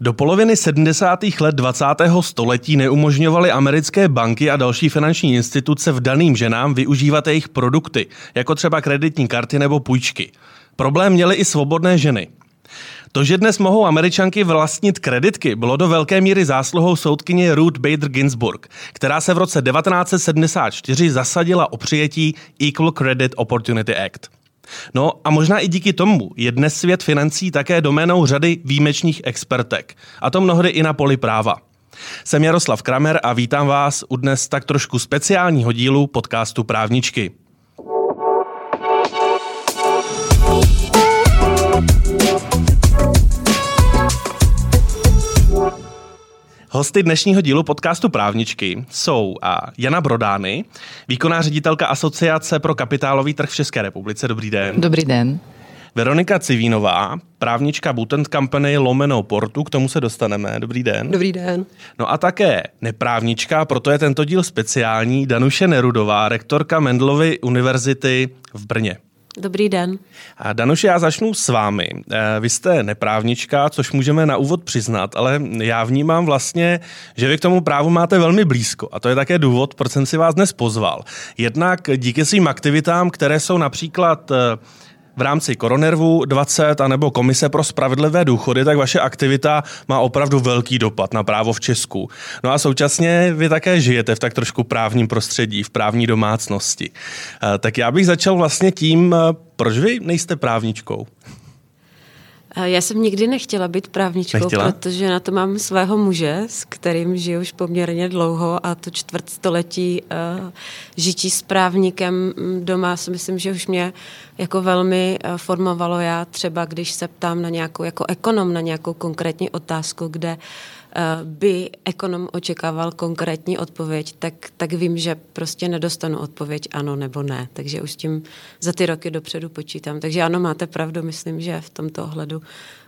Do poloviny 70. let 20. století neumožňovaly americké banky a další finanční instituce v daným ženám využívat jejich produkty, jako třeba kreditní karty nebo půjčky. Problém měly i svobodné ženy. To, že dnes mohou američanky vlastnit kreditky, bylo do velké míry zásluhou soudkyně Ruth Bader Ginsburg, která se v roce 1974 zasadila o přijetí Equal Credit Opportunity Act. No a možná i díky tomu je dnes svět financí také doménou řady výjimečných expertek. A to mnohdy i na poli práva. Jsem Jaroslav Kramer a vítám vás u dnes tak trošku speciálního dílu podcastu Právničky. Hosty dnešního dílu podcastu Právničky jsou Jana Brodány, výkonná ředitelka Asociace pro kapitálový trh v České republice. Dobrý den. Dobrý den. Veronika Civínová, právnička Butent Company Lomeno Portu, k tomu se dostaneme. Dobrý den. Dobrý den. No a také neprávnička, proto je tento díl speciální, Danuše Nerudová, rektorka Mendelovy univerzity v Brně. Dobrý den. A Danuši, já začnu s vámi. Eh, vy jste neprávnička, což můžeme na úvod přiznat, ale já vnímám vlastně, že vy k tomu právu máte velmi blízko. A to je také důvod, proč jsem si vás dnes pozval. Jednak díky svým aktivitám, které jsou například eh, v rámci Koronervu 20 anebo Komise pro spravedlivé důchody, tak vaše aktivita má opravdu velký dopad na právo v Česku. No a současně vy také žijete v tak trošku právním prostředí, v právní domácnosti. Eh, tak já bych začal vlastně tím, eh, proč vy nejste právničkou? Eh, já jsem nikdy nechtěla být právničkou, nechtěla? protože na to mám svého muže, s kterým žiju už poměrně dlouho a to čtvrtstoletí uh, žití s právníkem doma si myslím, že už mě jako velmi uh, formovalo. Já třeba, když se ptám na nějakou, jako ekonom, na nějakou konkrétní otázku, kde uh, Eh, by ekonom očekával konkrétní odpověď, tak, tak vím, že prostě nedostanu odpověď ano nebo ne. Takže už s tím za ty roky dopředu počítám. Takže ano, máte pravdu, myslím, že v tomto ohledu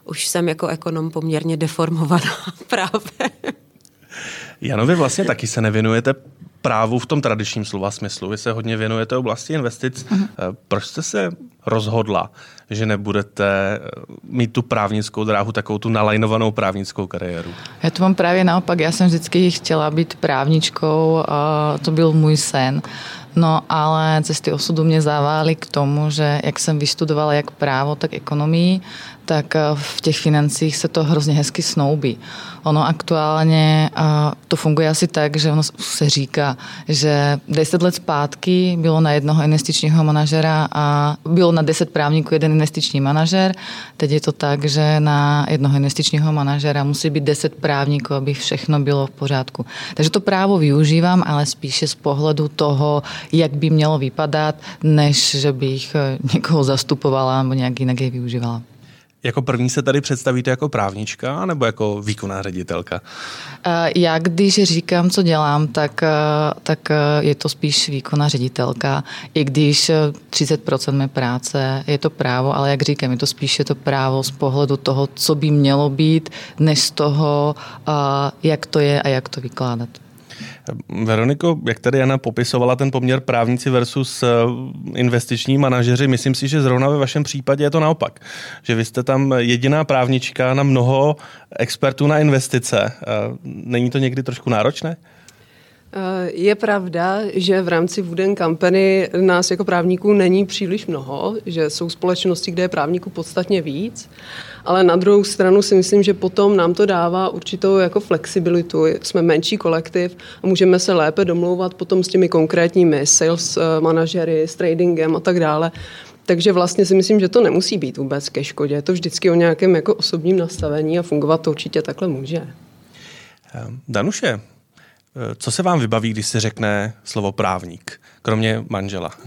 už jsem jako ekonom poměrně deformovaná právě. Janovi vlastně taky se nevěnujete právu v tom tradičním slova smyslu. Vy se hodně věnujete oblasti investic. Uh-huh. Proč jste se rozhodla, že nebudete eh, mít tu právnickou dráhu, takovou tu nalajnovanou právnickou kariéru? Já to mám právě naopak. Já jsem vždycky chtěla být právničkou, to byl můj sen. No ale cesty osudu mě zavály k tomu, že jak jsem vystudovala jak právo, tak ekonomii, tak eh, v těch financích se to hrozně hezky snoubí. Ono aktuálně to funguje asi tak, že ono se říká, že 10 let zpátky bylo na jednoho investičního manažera a bylo na 10 právníků jeden investiční manažer. Teď je to tak, že na jednoho investičního manažera musí být 10 právníků, aby všechno bylo v pořádku. Takže to právo využívám, ale spíše z pohledu toho, jak by mělo vypadat, než že bych eh, někoho zastupovala nebo nějak jinak je využívala. Jako první se tady představíte jako právnička nebo jako výkonná ředitelka? Eh, já když říkám, co dělám, tak, eh, tak eh, je to spíš výkonná ředitelka. I když 30% mé práce je to právo, ale jak říkám, je to spíše to právo z pohledu toho, co by mělo být, než z toho, jak to je a jak to vykládat. Veroniko, jak tady Jana popisovala ten poměr právníci versus eh, investiční manažeři, myslím si, že zrovna ve vašem případě je to naopak. Že vy jste tam jediná právnička na mnoho expertů na investice. Eh, není to někdy trošku náročné? Eh, je pravda, že v rámci Wooden Company nás jako právníků není příliš mnoho, že jsou společnosti, kde je právníků podstatně víc, ale na druhou stranu si myslím, že potom nám to dává určitou jako flexibilitu. Jsme menší kolektiv a můžeme se lépe domlouvat potom s těmi konkrétními sales eh, manažery, s tradingem a tak dále. Takže vlastně si myslím, že to nemusí být vůbec ke škodě. Je to vždycky o nějakém jako osobním nastavení a fungovat to určitě takhle může. Danuše, Eh, co se vám vybaví, když se řekne slovo právník, kromě manžela?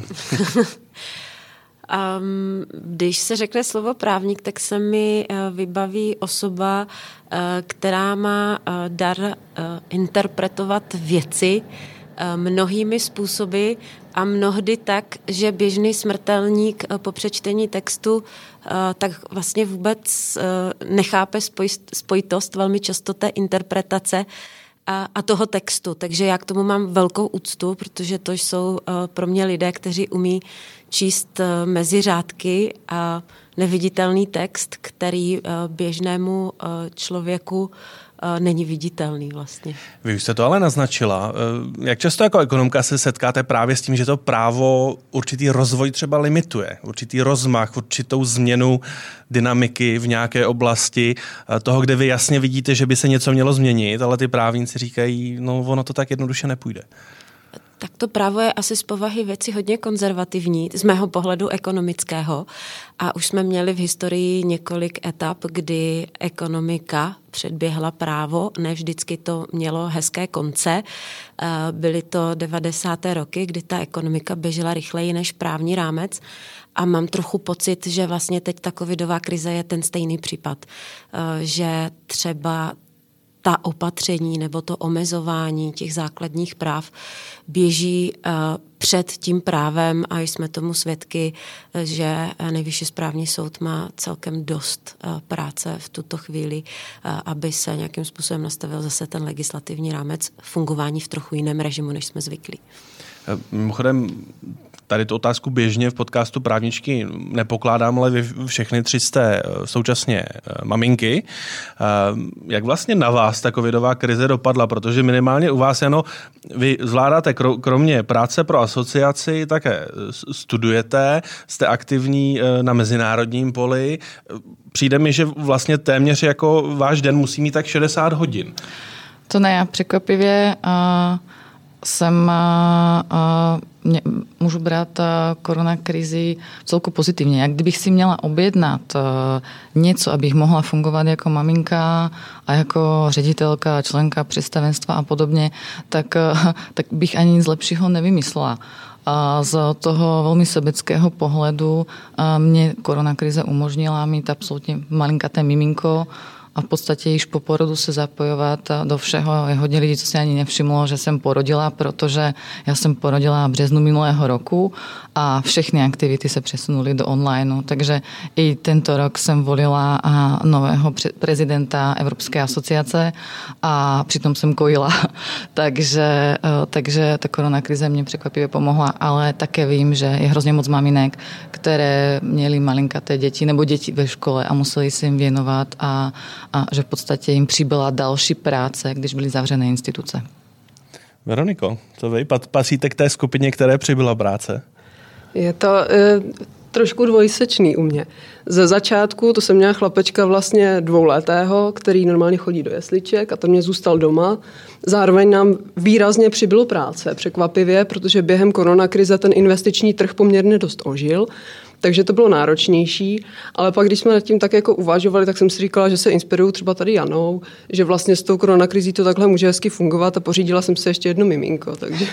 Um, když se řekne slovo právník, tak se mi uh, vybaví osoba, uh, která má uh, dar uh, interpretovat věci uh, mnohými způsoby a mnohdy tak, že běžný smrtelník uh, po přečtení textu uh, tak vlastně vůbec uh, nechápe spojitost velmi často té interpretace a, a toho textu. Takže já k tomu mám velkou úctu, protože to jsou uh, pro mě lidé, kteří umí číst mezi řádky a neviditelný text, který běžnému člověku není viditelný vlastně. Vy už jste to ale naznačila. Eh, jak často jako ekonomka se setkáte právě s tím, že to právo určitý rozvoj třeba limituje, určitý rozmach, určitou změnu dynamiky v nějaké oblasti eh, toho, kde vy jasně vidíte, že by se něco mělo změnit, ale ty právníci říkají, no ono to tak jednoduše nepůjde. Tak to právo je asi z povahy věci hodně konzervativní, z mého pohledu ekonomického. A už jsme měli v historii několik etap, kdy ekonomika předběhla právo, ne vždycky to mělo hezké konce. Eh, byly to 90. roky, kdy ta ekonomika běžela rychleji než právní rámec a mám trochu pocit, že vlastně teď ta covidová krize je ten stejný případ, eh, že třeba ta opatření nebo to omezování těch základních práv běží uh, před tím právem a jsme tomu svědky, že nejvyšší správní soud má celkem dost uh, práce v tuto chvíli, aby se nějakým způsobem nastavil zase ten legislativní rámec fungování v trochu jiném režimu, než jsme zvyklí. Mimochodem, tady tu otázku běžně v podcastu právničky nepokládám, ale vy všechny tři jste eh, současně eh, maminky. Eh, jak vlastně na vás ta covidová krize dopadla? Protože minimálně u vás, jenom vy zvládáte kromě práce pro asociaci, také studujete, jste aktivní na mezinárodním poli. Přijde mi, že vlastně téměř jako váš den musí mít tak 60 hodin. To ne, překvapivě uh, jsem uh, mě, můžu brát korona krizi celku pozitivně. Jak kdybych si měla objednat eh, něco, abych mohla fungovat jako maminka a jako ředitelka, členka představenstva a podobně, tak, eh, tak bych ani nic lepšího nevymyslela. A z toho velmi sebeckého pohledu eh, mě korona krize umožnila mít absolutně malinkaté miminko, a v podstatě již po porodu se zapojovat do všeho. Je hodně lidí, co si ani nevšimlo, že jsem porodila, protože já jsem porodila v březnu minulého roku a všechny aktivity se přesunuly do online. Takže i tento rok jsem volila nového prezidenta Evropské asociace a přitom jsem kojila. takže, e, takže ta korona krize mě překvapivě pomohla, ale také vím, že je hrozně moc maminek, které měly malinkaté děti nebo děti ve škole a museli se jim věnovat a, a že v podstatě jim přibyla další práce, když byly zavřené instituce. Veroniko, co vy? Pasíte k té skupině, které přibyla práce? Je to e, trošku dvojsečný u mě. Ze začátku to jsem měla chlapečka vlastně dvouletého, který normálně chodí do jesliček a ten mě zůstal doma. Zároveň nám výrazně přibylo práce, překvapivě, protože během koronakrize ten investiční trh poměrně dost ožil takže to bylo náročnější, ale pak, když jsme nad tím tak jako uvažovali, tak jsem si říkala, že se inspiruju třeba tady Janou, že vlastně s tou koronakrizí to takhle může hezky fungovat a pořídila jsem si ještě jedno miminko, takže...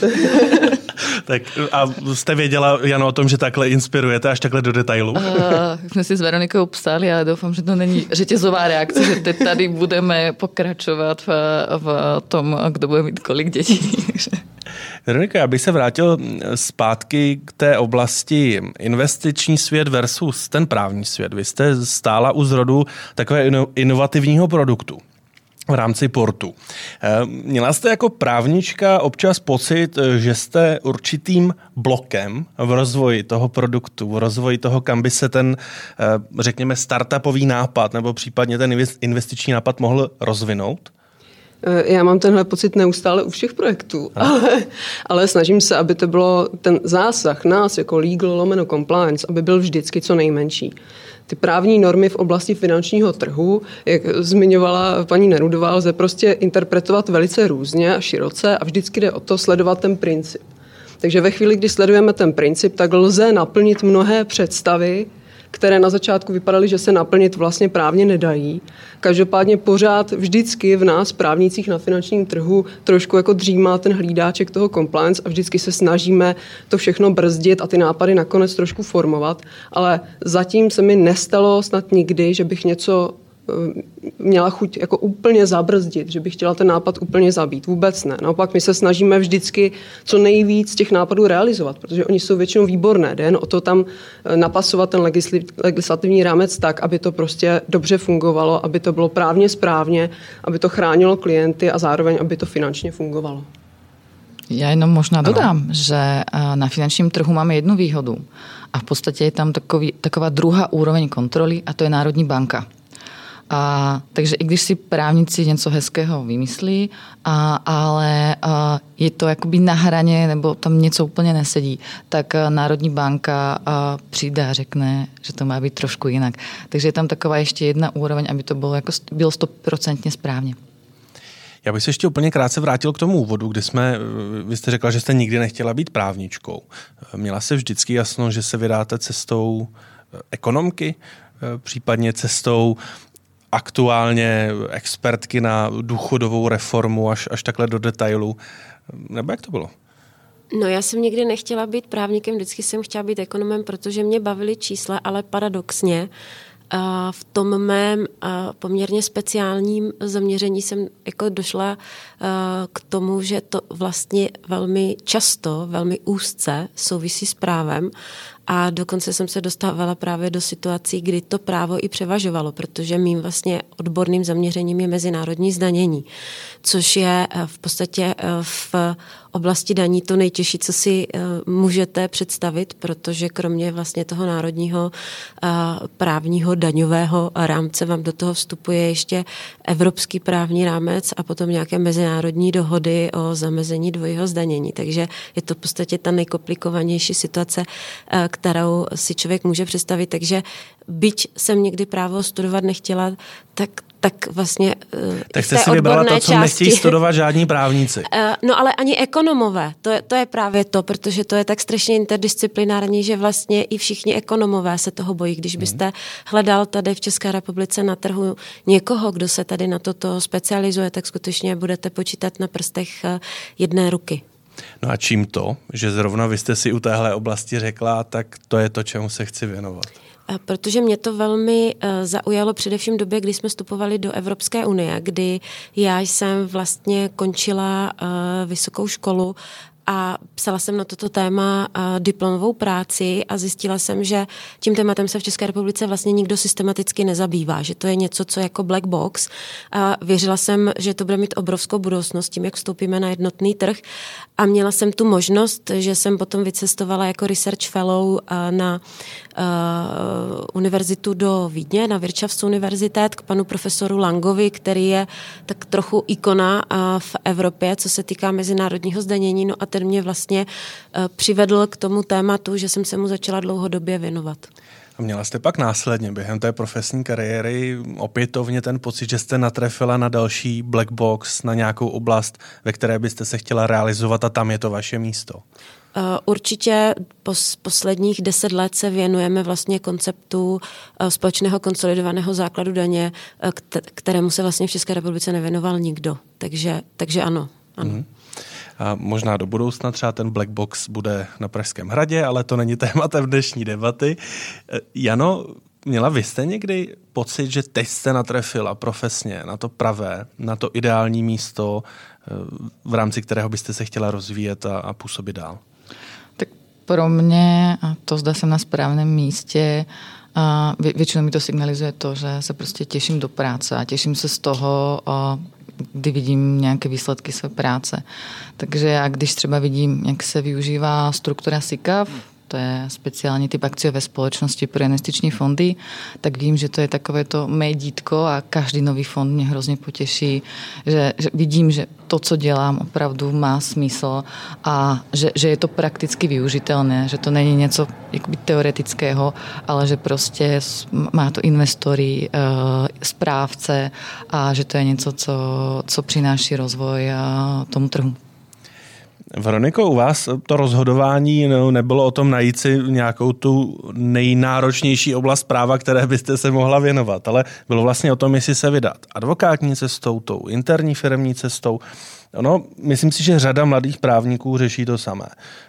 tak a jste věděla, Jano, o tom, že takhle inspirujete až takhle do detailu? Uh, jsme si s Veronikou psali a doufám, že to není řetězová reakce, že teď tady budeme pokračovat v, v tom, kdo bude mít kolik dětí. Veronika, já bych se vrátil zpátky k té oblasti investiční svět versus ten právní svět. Vy jste stála u zrodu takové inovativního produktu v rámci portu. Eh, měla jste jako právnička občas pocit, že jste určitým blokem v rozvoji toho produktu, v rozvoji toho, kam by se ten, eh, řekněme, startupový nápad nebo případně ten investiční nápad mohl rozvinout? Eh, já mám tenhle pocit neustále u všech projektů, ale, ale snažím se, aby to bylo ten zásah nás jako legal lomeno compliance, aby byl vždycky co nejmenší. Ty právní normy v oblasti finančního trhu, jak zmiňovala paní Nerudová, lze prostě interpretovat velice různě a široce a vždycky jde o to sledovat ten princip. Takže ve chvíli, kdy sledujeme ten princip, tak lze naplnit mnohé představy, které na začátku vypadaly, že se naplnit vlastně právně nedají. Každopádně pořád vždycky v nás, právnících na finančním trhu, trošku jako dřímá ten hlídáček toho compliance a vždycky se snažíme to všechno brzdit a ty nápady nakonec trošku formovat. Ale zatím se mi nestalo snad nikdy, že bych něco měla chuť jako úplně zabrzdit, že bych chtěla ten nápad úplně zabít. Vůbec ne. Naopak my se snažíme vždycky co nejvíc těch nápadů realizovat, protože oni jsou většinou výborné. Jde jen o to tam eh, napasovat ten legislativní rámec tak, aby to prostě dobře fungovalo, aby to bylo právně správně, aby to chránilo klienty a zároveň, aby to finančně fungovalo. Já jenom možná dodám, ano. že na finančním trhu máme jednu výhodu a v podstatě je tam takový, taková druhá úroveň kontroly a to je Národní banka. A, takže i když si právníci něco hezkého vymyslí, a, ale a, je to jakoby na hraně nebo tam něco úplně nesedí, tak Národní banka a, přijde a řekne, že to má být trošku jinak. Takže je tam taková ještě jedna úroveň, aby to bylo, jako, bylo stoprocentně správně. Já bych se ještě úplně krátce vrátil k tomu úvodu, kdy jsme, vy jste řekla, že jste nikdy nechtěla být právničkou. Měla se vždycky jasno, že se vydáte cestou ekonomky, případně cestou aktuálně expertky na důchodovou reformu až, až takhle do detailu. Nebo jak to bylo? No já jsem nikdy nechtěla být právníkem, vždycky jsem chtěla být ekonomem, protože mě bavily čísla, ale paradoxně v tom mém poměrně speciálním zaměření jsem jako došla k tomu, že to vlastně velmi často, velmi úzce souvisí s právem. A dokonce jsem se dostávala právě do situací, kdy to právo i převažovalo, protože mým vlastně odborným zaměřením je mezinárodní zdanění, což je v podstatě v oblasti daní to nejtěžší, co si eh, můžete představit, protože kromě vlastně toho národního právního daňového rámce vám do toho vstupuje ještě evropský právní rámec a potom nějaké mezinárodní dohody o zamezení dvojího zdanění. Takže je to v podstatě ta nejkomplikovanější situace, kterou si člověk může představit. Takže byť jsem někdy právo studovat nechtěla, tak tak vlastně eh, Tak jste si vybrala to, co části, nechtějí studovat žádní právníci. Eh, no ale ani ekonomové, to je, to je právě to, protože to je tak strašně interdisciplinární, že vlastně i všichni ekonomové se toho bojí. Když hmm. byste hledal tady v České republice na trhu někoho, kdo se tady na toto specializuje, tak skutečně budete počítat na prstech eh, jedné ruky. No a čím to, že zrovna vy jste si u téhle oblasti řekla, tak to je to, čemu se chci věnovat? Protože mě to velmi uh, zaujalo především v době, kdy jsme vstupovali do Evropské unie, kdy já jsem vlastně končila uh, vysokou školu a psala jsem na toto téma diplomovou práci a zjistila jsem, že tím tématem se v České republice vlastně nikdo systematicky nezabývá, že to je něco, co jako black box. A věřila jsem, že to bude mít obrovskou budoucnost tím, jak vstoupíme na jednotný trh a měla jsem tu možnost, že jsem potom vycestovala jako research fellow na uh, univerzitu do Vídně, na Wirtschafts univerzitét k panu profesoru Langovi, který je tak trochu ikona uh, v Evropě, co se týká mezinárodního zdanění. No a ten mě vlastně uh, přivedl k tomu tématu, že jsem se mu začala dlouhodobě věnovat. A měla jste pak následně během té profesní kariéry opětovně ten pocit, že jste natrefila na další black box, na nějakou oblast, ve které byste se chtěla realizovat a tam je to vaše místo? Eh, určitě pos, posledních deset let se věnujeme vlastně konceptu eh, společného konsolidovaného základu daně, eh, kterému se vlastně v České republice nevěnoval nikdo. Takže, takže ano. ano. Mm. A možná do budoucna třeba ten black box bude na Pražském hradě, ale to není tématem dnešní debaty. Jano, měla vy jste někdy pocit, že teď jste natrefila profesně na to pravé, na to ideální místo, v rámci kterého byste se chtěla rozvíjet a, a působit dál? pro mě, a to zda jsem na správném místě, a vě, většinou mi to signalizuje to, že se prostě těším do práce a těším se z toho, kdy vidím nějaké výsledky své práce. Takže já, když třeba vidím, jak se využívá struktura SICAV, to je speciální typ akciové společnosti pro investiční fondy, tak vím, že to je takové to mé dítko a každý nový fond mě hrozně potěší, že, že vidím, že to, co dělám, opravdu má smysl a že, že je to prakticky využitelné, že to není něco jakoby teoretického, ale že prostě má to investory, eh, správce a že to je něco, co, co přináší rozvoj eh, tomu trhu. Veroniko, u vás to rozhodování no, nebylo o tom najít si nějakou tu nejnáročnější oblast práva, které byste se mohla věnovat, ale bylo vlastně o tom, jestli se vydat advokátní cestou, tou interní firmní cestou. No, myslím si, že řada mladých právníků řeší to samé.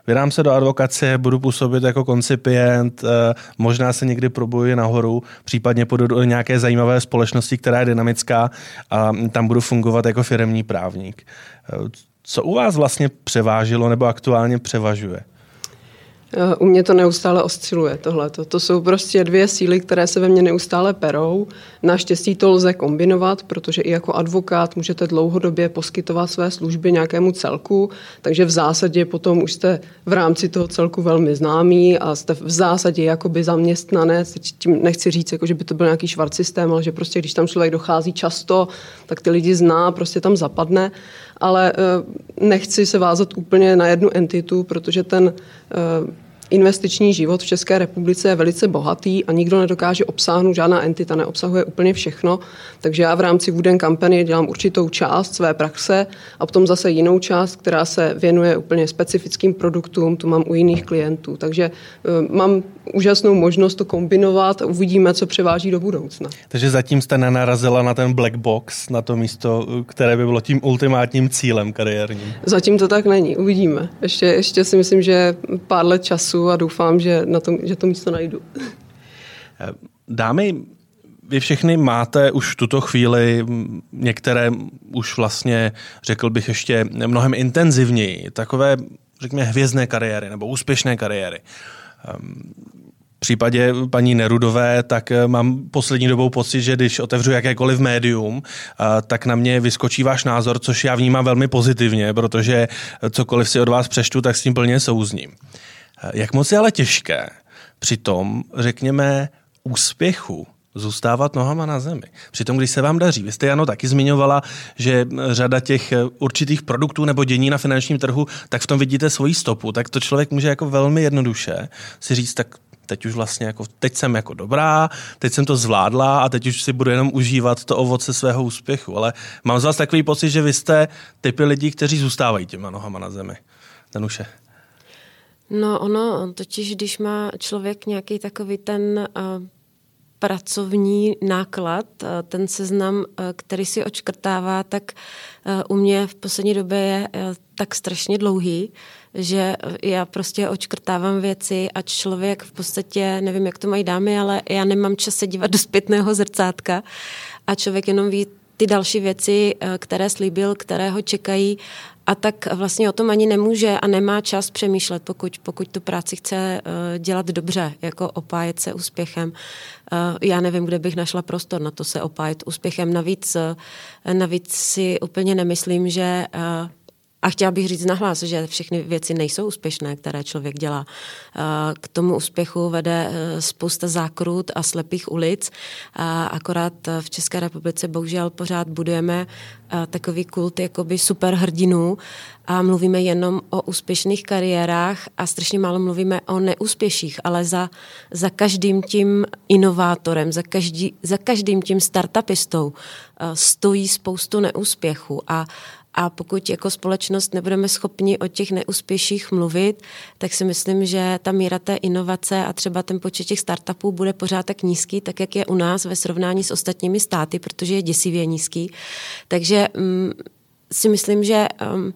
Vydám se do advokace, budu působit jako koncipient, eh, možná se někdy probojuji nahoru, případně půjdu do nějaké zajímavé společnosti, která je dynamická a tam budu fungovat jako firmní právník. Co u vás vlastně převážilo nebo aktuálně převažuje? Eh, u mě to neustále osciluje tohle. To jsou prostě dvě síly, které se ve mně neustále perou. Naštěstí to lze kombinovat, protože i jako advokát můžete dlouhodobě poskytovat své služby nějakému celku, takže v zásadě potom už jste v rámci toho celku velmi známý a jste v zásadě jakoby zaměstnanec. Tím nechci říct, jako, že by to byl nějaký švart systém, ale že prostě když tam člověk dochází často, tak ty lidi zná, prostě tam zapadne ale eh, nechci se vázat úplně na jednu entitu, protože ten eh, investiční život v České republice je velice bohatý a nikdo nedokáže obsáhnout, žádná entita neobsahuje úplně všechno, takže já v rámci Wooden Company dělám určitou část své praxe a potom zase jinou část, která se věnuje úplně specifickým produktům, tu mám u jiných klientů. Takže uh, mám úžasnou možnost to kombinovat a uvidíme, co převáží do budoucna. Takže zatím jste nenarazila na ten black box, na to místo, které by bylo tím ultimátním cílem kariérním? Zatím to tak není, uvidíme. Ještě, ještě si myslím, že pár let času času a doufám, že, na tom, že to místo najdu. Dámy, vy všechny máte už v tuto chvíli, některé už vlastně, řekl bych ještě mnohem intenzivněji, takové, řekněme, hvězdné kariéry nebo úspěšné kariéry. V případě paní Nerudové, tak mám poslední dobou pocit, že když otevřu jakékoliv médium, tak na mě vyskočí váš názor, což já vnímám velmi pozitivně, protože cokoliv si od vás přeštu, tak s tím plně souzním. Jak moc je ale těžké při tom, řekněme, úspěchu zůstávat nohama na zemi. Přitom, když se vám daří, vy jste Jano taky zmiňovala, že řada těch určitých produktů nebo dění na finančním trhu, tak v tom vidíte svoji stopu, tak to člověk může jako velmi jednoduše si říct, tak teď už vlastně jako, teď jsem jako dobrá, teď jsem to zvládla a teď už si budu jenom užívat to ovoce svého úspěchu. Ale mám z vás takový pocit, že vy jste typy lidí, kteří zůstávají těma nohama na zemi. Danuše. No ono, totiž když má člověk nějaký takový ten uh, pracovní náklad, uh, ten seznam, uh, který si očkrtává, tak u mě v poslední době je tak strašně dlouhý, že já prostě očkrtávám věci a člověk v podstatě, nevím, jak to mají dámy, ale já nemám čas se dívat do zpětného zrcátka a člověk jenom ví ty další věci, které slíbil, které ho čekají a tak vlastně o tom ani nemůže a nemá čas přemýšlet, pokud, pokud tu práci chce eh, dělat dobře, jako opájet se úspěchem. Eh, já nevím, kde bych našla prostor na to se opájet úspěchem. Navíc, eh, navíc si úplně nemyslím, že a chtěla bych říct nahlas, že všechny věci nejsou úspěšné, které člověk dělá. K tomu úspěchu vede e, spousta zákrut a slepých ulic. Akorát v České republice bohužel pořád budujeme takový kult jakoby superhrdinů a mluvíme jenom o úspěšných kariérách a strašně málo mluvíme o neúspěších, ale za, za každým tím inovátorem, za, každý, za každým tím startupistou stojí spoustu neúspěchů a a pokud jako společnost nebudeme schopni o těch neúspěších mluvit, tak si myslím, že ta míra té inovace a třeba ten počet těch startupů bude pořád tak nízký, tak jak je u nás ve srovnání s ostatními státy, protože je děsivě nízký. Takže um, si myslím, že um,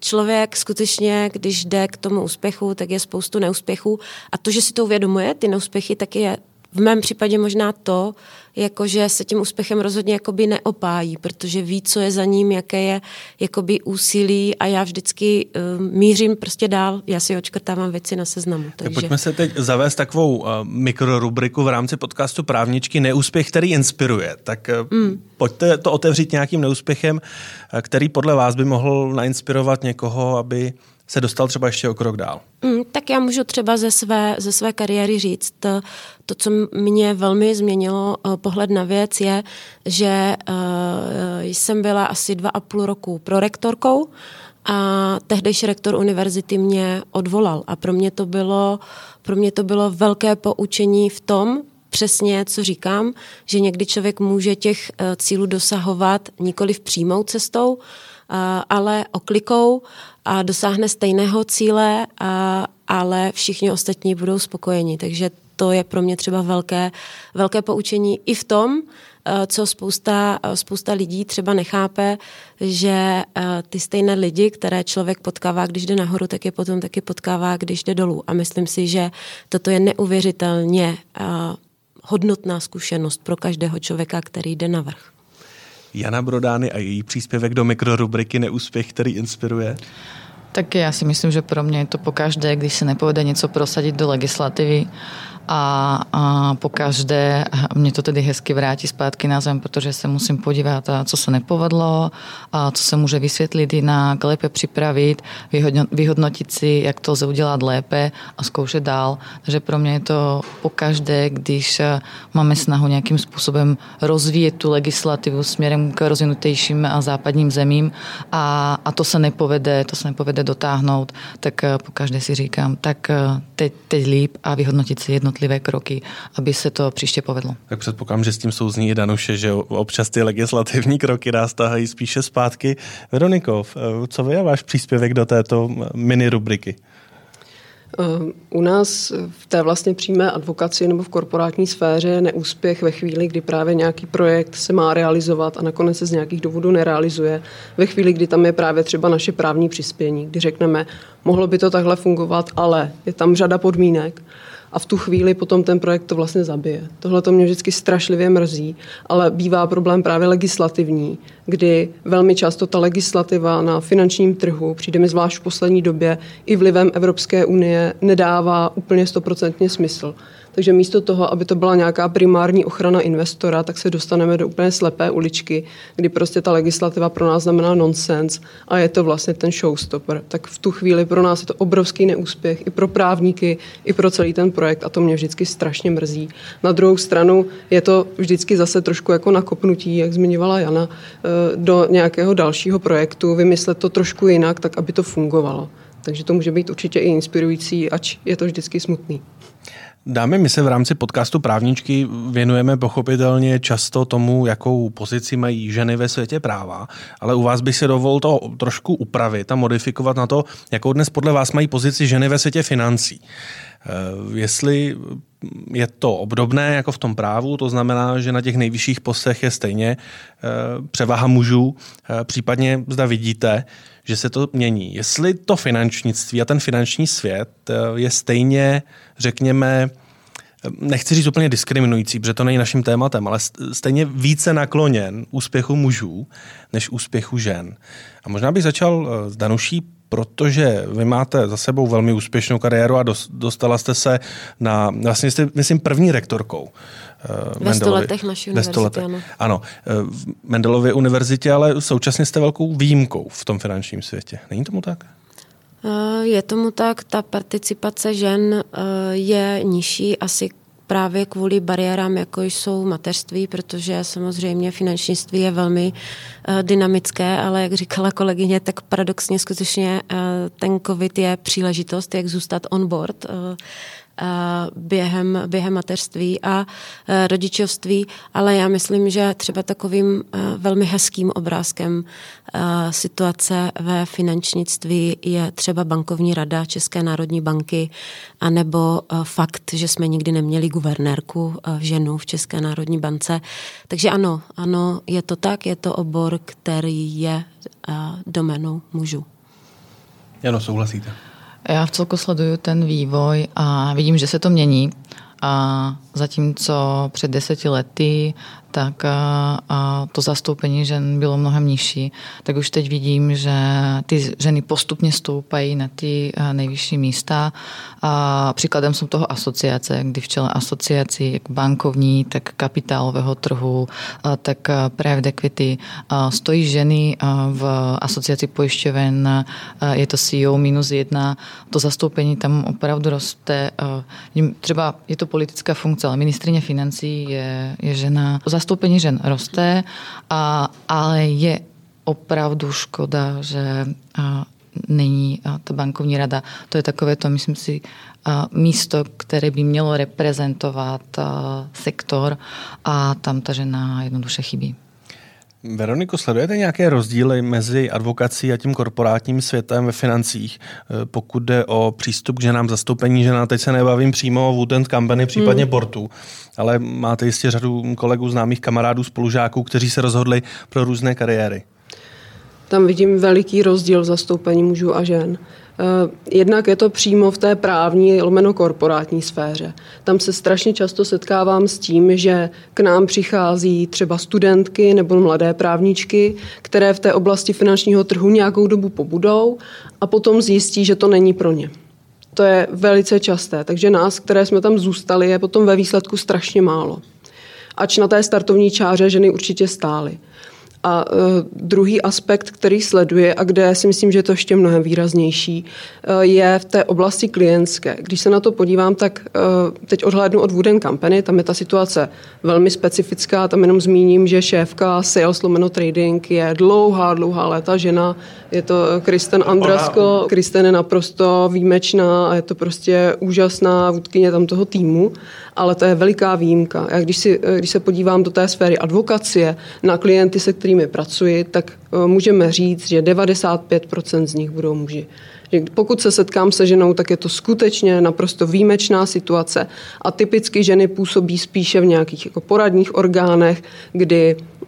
člověk skutečně, když jde k tomu úspěchu, tak je spoustu neúspěchů. A to, že si to uvědomuje, ty neúspěchy, tak je v mém případě možná to, jakože se tím úspěchem rozhodně jakoby neopájí, protože ví, co je za ním, jaké je jakoby úsilí a já vždycky uh, mířím prostě dál, já si očkrtávám věci na seznamu. Takže... Pojďme se teď zavést takovou uh, mikrorubriku v rámci podcastu Právničky Neúspěch, který inspiruje. Tak uh, mm. pojďte to otevřít nějakým neúspěchem, uh, který podle vás by mohl nainspirovat někoho, aby se dostal třeba ještě o krok dál? Mm, tak já můžu třeba ze své, ze své kariéry říct, to, co mě velmi změnilo uh, pohled na věc, je, že uh, jsem byla asi dva a půl roku prorektorkou a tehdejší rektor univerzity mě odvolal a pro mě to bylo, pro mě to bylo velké poučení v tom, přesně, co říkám, že někdy člověk může těch uh, cílů dosahovat nikoli v přímou cestou, ale oklikou a dosáhne stejného cíle, a, ale všichni ostatní budou spokojeni. Takže to je pro mě třeba velké, velké poučení i v tom, e, co spousta, spousta lidí třeba nechápe, že e, ty stejné lidi, které člověk potkává, když jde nahoru, tak je potom taky potkává, když jde dolů. A myslím si, že toto je neuvěřitelně hodnotná zkušenost pro každého člověka, který jde na vrch. Jana Brodány a její příspěvek do mikrorubriky Neúspěch, který inspiruje? Tak já si myslím, že pro mě je to pokaždé, když se nepovede něco prosadit do legislativy, a, a po každé mě to tedy hezky vrátí zpátky na zem, protože se musím podívat, co se nepovedlo, a co se může vysvětlit jinak, lépe připravit, vyhodnotit si, jak to lze udělat lépe a zkoušet dál. Takže pro mě je to po každé, když máme snahu nějakým způsobem rozvíjet tu legislativu směrem k rozvinutejším a západním zemím a, a to se nepovede, to se nepovede dotáhnout, tak po každé si říkám, tak teď, teď líp a vyhodnotit si jednotlivé jednotlivé kroky, aby se to příště povedlo. Tak předpokládám, že s tím souzní i Danuše, že občas ty legislativní kroky nás tahají spíše zpátky. Veronikov, co vy a váš příspěvek do této mini rubriky? Eh, u nás v té vlastně přímé advokaci nebo v korporátní sféře je neúspěch ve chvíli, kdy právě nějaký projekt se má realizovat a nakonec se z nějakých důvodů nerealizuje. Ve chvíli, kdy tam je právě třeba naše právní přispění, kdy řekneme, mohlo by to takhle fungovat, ale je tam řada podmínek a v tu chvíli potom ten projekt to vlastně zabije. Tohle to mě vždycky strašlivě mrzí, ale bývá problém právě legislativní, kdy velmi často ta legislativa na finančním trhu, přijde mi zvlášť v poslední době, i vlivem Evropské unie nedává úplně stoprocentně smysl. Takže místo toho, aby to byla nějaká primární ochrana investora, tak se dostaneme do úplně slepé uličky, kdy prostě ta legislativa pro nás znamená nonsens a je to vlastně ten showstopper. Tak v tu chvíli pro nás je to obrovský neúspěch i pro právníky, i pro celý ten projekt a to mě vždycky strašně mrzí. Na druhou stranu je to vždycky zase trošku jako nakopnutí, jak zmiňovala Jana, eh, do nějakého dalšího projektu, vymyslet to trošku jinak, tak aby to fungovalo. Takže to může být určitě i inspirující, ač je to vždycky smutný. Dámy, my se v rámci podcastu Právničky věnujeme pochopitelně často tomu, jakou pozici mají ženy ve světě práva, ale u vás bych se dovol to trošku upravit a modifikovat na to, jakou dnes podle vás mají pozici ženy ve světě financí. Eh, jestli je to obdobné jako v tom právu, to znamená, že na těch nejvyšších postech je stejně eh, převaha mužů, eh, případně zda vidíte, že se to mění. Jestli to finančnictví a ten finanční svět je stejně, řekněme, nechci říct úplně diskriminující, protože to není naším tématem, ale stejně více nakloněn úspěchu mužů než úspěchu žen. A možná bych začal s Danuší protože vy máte za sebou velmi úspěšnou kariéru a dostala jste se na, vlastně jste, myslím, první rektorkou. Uh, ve sto letech naší univerzity, letech. ano. Ano, uh, v Mendelově univerzitě, ale současně jste velkou výjimkou v tom finančním světě. Není tomu tak? Uh, je tomu tak, ta participace žen je nižší asi právě kvůli bariérám, jako jsou mateřství, protože samozřejmě finančnictví je velmi uh, dynamické, ale jak říkala kolegyně, tak paradoxně skutečně ten covid je příležitost, jak zůstat on board. Během, během mateřství a rodičovství, ale já myslím, že třeba takovým velmi hezkým obrázkem situace ve finančnictví je třeba bankovní rada České národní banky, anebo fakt, že jsme nikdy neměli guvernérku ženu v České národní bance. Takže ano, ano, je to tak, je to obor, který je domenou mužů. Jano, souhlasíte? Já v celku sleduju ten vývoj a vidím, že se to mění. A zatímco před deseti lety tak a to zastoupení žen bylo mnohem nižší, tak už teď vidím, že ty ženy postupně stoupají na ty nejvyšší místa. A příkladem jsou toho asociace, kdy v čele asociací jak bankovní, tak kapitálového trhu, tak private equity stojí ženy v asociaci pojišťoven, je to CEO minus jedna, to zastoupení tam opravdu roste. Třeba je to politická funkce, ale ministrině financí je, je žena zastoupení žen roste, a, ale je opravdu škoda, že a, není a, ta bankovní rada. To je takové to, myslím si, a, místo, které by mělo reprezentovat a, sektor a tam ta žena jednoduše chybí. Veroniko, sledujete nějaké rozdíly mezi advokací a tím korporátním světem ve financích, eh, pokud jde o přístup k ženám, zastoupení žena? Teď se nebavím přímo o Woodend Company, případně hmm. Portu, ale máte jistě řadu kolegů, známých kamarádů, spolužáků, kteří se rozhodli pro různé kariéry. Tam vidím veliký rozdíl v zastoupení mužů a žen. Jednak je to přímo v té právní, lomeno korporátní sféře. Tam se strašně často setkávám s tím, že k nám přichází třeba studentky nebo mladé právničky, které v té oblasti finančního trhu nějakou dobu pobudou a potom zjistí, že to není pro ně. To je velice časté, takže nás, které jsme tam zůstali, je potom ve výsledku strašně málo. Ač na té startovní čáře ženy určitě stály. A uh, druhý aspekt, který sleduje a kde si myslím, že je to ještě mnohem výraznější, uh, je v té oblasti klientské. Když se na to podívám, tak uh, teď odhlédnu od Wooden Company, tam je ta situace velmi specifická, tam jenom zmíním, že šéfka sales lomeno trading je dlouhá, dlouhá léta žena, je to Kristen Andrasko, Kristen je naprosto výjimečná a je to prostě úžasná vůdkyně tam toho týmu, ale to je veliká výjimka. Já když, si, když se podívám do té sféry advokacie na klienty, se kterými pracuji, tak eh, můžeme říct, že 95% z nich budou muži pokud se setkám se ženou, tak je to skutečně naprosto výjimečná situace a typicky ženy působí spíše v nějakých jako poradních orgánech, kdy eh,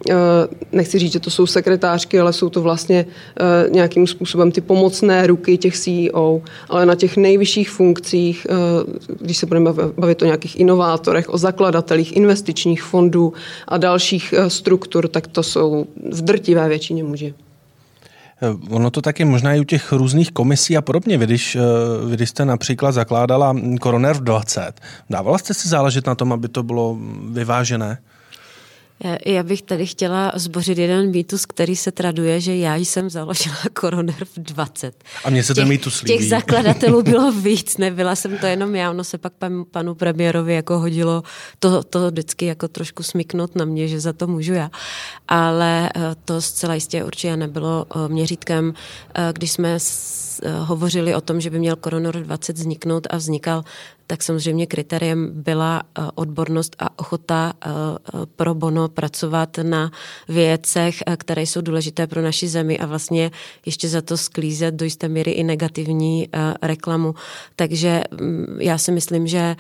nechci říct, že to jsou sekretářky, ale jsou to vlastně eh, nějakým způsobem ty pomocné ruky těch CEO, ale na těch nejvyšších funkcích, eh, když se budeme bavit o nějakých inovátorech, o zakladatelích investičních fondů a dalších struktur, tak to jsou v drtivé většině muži. Eh, ono to taky možná i u těch různých komisí a podobně. Vy když, eh, vy, když jste například zakládala Koroner v 20, dávala jste si záležet na tom, aby to bylo vyvážené? Já bych tady chtěla zbořit jeden mýtus, který se traduje, že já jsem založila Koroner v 20. A mně se ten mýtus líbí. Těch zakladatelů bylo víc, nebyla jsem to jenom já, ono se pak pan, panu premiérovi jako hodilo to, to vždycky jako trošku smyknout na mě, že za to můžu já. Ale eh, to zcela jistě určitě nebylo eh, měřítkem, eh, když jsme hovořili o tom, že by měl Koronor 20 vzniknout a vznikal tak samozřejmě kritériem byla eh, odbornost a ochota eh, eh, pro bono pracovat na věcech, které jsou důležité pro naši zemi a vlastně ještě za to sklízet do jisté míry i negativní reklamu. Takže mm, já si myslím, že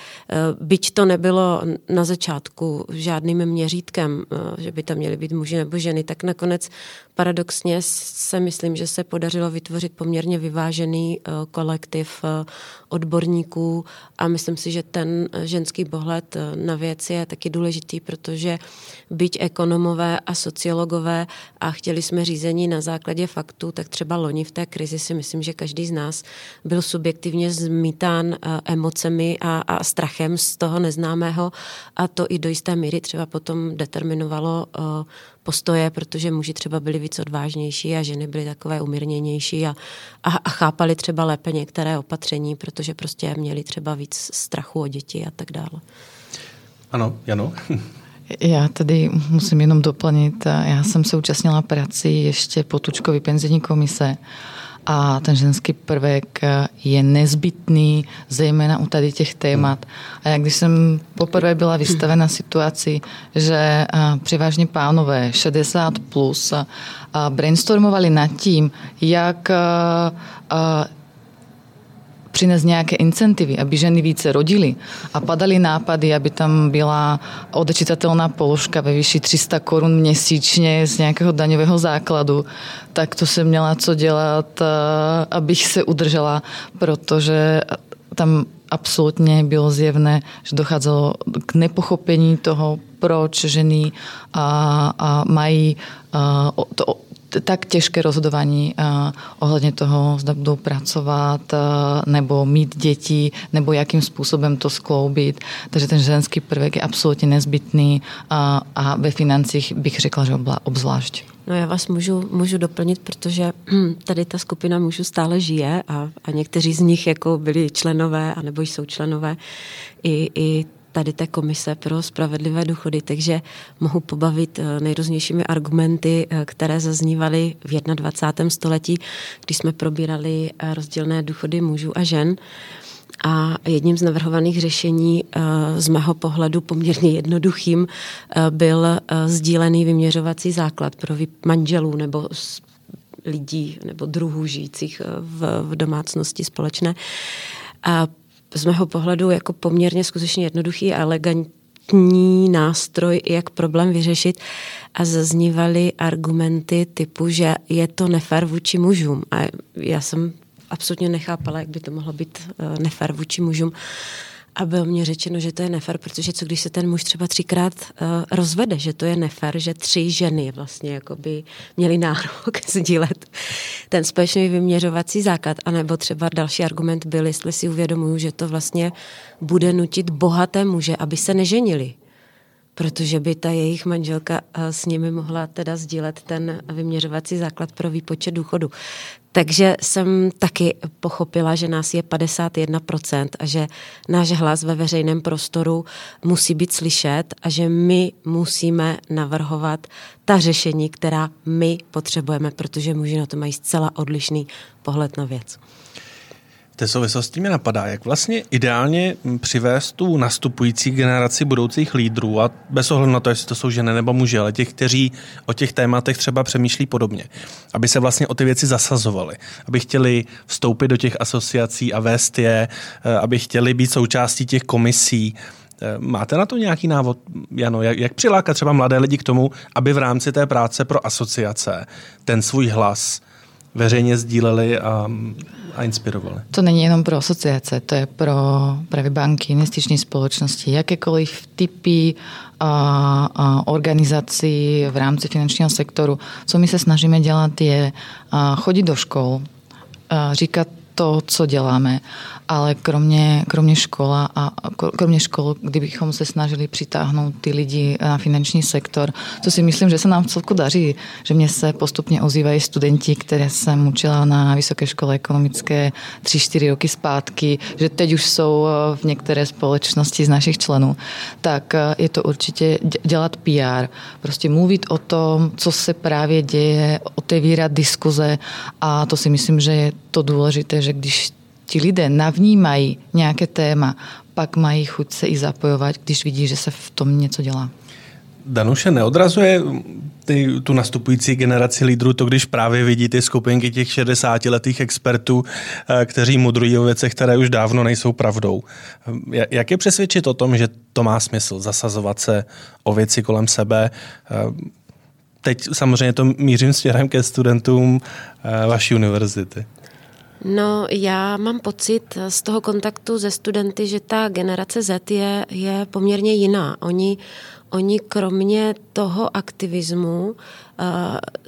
byť to nebylo na začátku žádným měřítkem, že by tam měly být muži nebo ženy, tak nakonec paradoxně se myslím, že se podařilo vytvořit poměrně vyvážený kolektiv odborníků. A myslím si, že ten ženský pohled na věc je taky důležitý, protože byť ekonomové a sociologové a chtěli jsme řízení na základě faktů, tak třeba loni v té krizi si myslím, že každý z nás byl subjektivně zmítán eh, emocemi a, a strachem z toho neznámého. A to i do jisté míry třeba potom determinovalo postoje, protože muži třeba byli víc odvážnější a ženy byly takové umírněnější a, a, a chápali třeba lépe některé opatření, protože prostě měli třeba víc strachu o děti a tak dále. Ano, Jano. Já tady musím jenom doplnit, já jsem se účastnila práci ještě po Tučkovi penzijní komise a ten ženský prvek je nezbytný, zejména u tady těch témat. A jak když jsem poprvé byla vystavena situaci, že převážně pánové 60 plus brainstormovali nad tím, jak přinést nějaké incentivy, aby ženy více rodily a padaly nápady, aby tam byla odečitatelná položka ve výši 300 korun měsíčně z nějakého daňového základu, tak to jsem měla co dělat, eh, abych se udržela, protože tam absolutně bylo zjevné, že docházelo k nepochopení toho, proč ženy a, a mají a, to, tak těžké rozhodování uh, ohledně toho, zda budou pracovat uh, nebo mít děti, nebo jakým způsobem to skloubit. Takže ten ženský prvek je absolutně nezbytný uh, a ve financích bych řekla, že obzvlášť. No já vás můžu, můžu doplnit, protože tady ta skupina mužů stále žije a, a někteří z nich jako byli členové, anebo jsou členové i, i tady té komise pro spravedlivé důchody, takže mohu pobavit eh, nejrůznějšími argumenty, eh, které zaznívaly v 21. století, když jsme probírali eh, rozdílné důchody mužů a žen. A jedním z navrhovaných řešení z mého pohledu poměrně jednoduchým byl sdílený vyměřovací základ pro manželů nebo lidí nebo druhů žijících v, v domácnosti společné. Z mého pohledu jako poměrně skutečně jednoduchý a elegantní nástroj, jak problém vyřešit a zaznívaly argumenty typu, že je to nefér vůči mužům. A já jsem absolutně nechápala, jak by to mohlo být uh, nefér vůči mužům. A bylo mě řečeno, že to je nefér, protože co když se ten muž třeba třikrát uh, rozvede, že to je nefér, že tři ženy vlastně jakoby měly nárok sdílet ten společný vyměřovací základ. A nebo třeba další argument byl, jestli si uvědomuju, že to vlastně bude nutit bohaté muže, aby se neženili protože by ta jejich manželka eh, s nimi mohla teda sdílet ten vyměřovací základ pro výpočet důchodu. Takže jsem taky pochopila, že nás je 51% a že náš hlas ve veřejném prostoru musí být slyšet a že my musíme navrhovat ta řešení, která my potřebujeme, protože muži na to mají zcela odlišný pohled na věc té souvislosti mě napadá, jak vlastně ideálně přivést tu nastupující generaci budoucích lídrů a bez ohledu na to, jestli to jsou ženy nebo muži, ale těch, kteří o těch tématech třeba přemýšlí podobně, aby se vlastně o ty věci zasazovali, aby chtěli vstoupit do těch asociací a vést je, eh, aby chtěli být součástí těch komisí. Eh, máte na to nějaký návod, Jano, jak, jak přilákat třeba mladé lidi k tomu, aby v rámci té práce pro asociace ten svůj hlas veřejně sdíleli a, a inspirovali. To není jenom pro asociace, to je pro právě banky, investiční společnosti, jakékoliv typy a, a organizací v rámci finančního sektoru. Co my se snažíme dělat je chodit do škol, říkat to, co děláme, ale kromě, kromě škola a kromě škol, kdybychom se snažili přitáhnout ty lidi na finanční sektor, to si myslím, že se nám celku daří, že mě se postupně ozývají studenti, které jsem učila na Vysoké škole ekonomické 3-4 roky zpátky, že teď už jsou eh, v některé společnosti z našich členů, tak eh, je to určitě dělat PR, prostě mluvit o tom, co se právě děje, otevírat diskuze a to si myslím, že je to důležité, že když ti lidé navnímají nějaké téma, pak mají chuť se i zapojovat, když vidí, že se v tom něco dělá. Danuše, neodrazuje ty, tu nastupující generaci lídrů to, když právě vidí ty skupinky těch 60-letých expertů, eh, kteří mudrují o věcech, které už dávno nejsou pravdou. Jak je přesvědčit o tom, že to má smysl zasazovat se o věci kolem sebe? Eh, teď samozřejmě to mířím směrem ke studentům eh, vaší univerzity. No, já mám pocit z toho kontaktu ze studenty, že ta generace Z je, je poměrně jiná. Oni, oni kromě toho aktivismu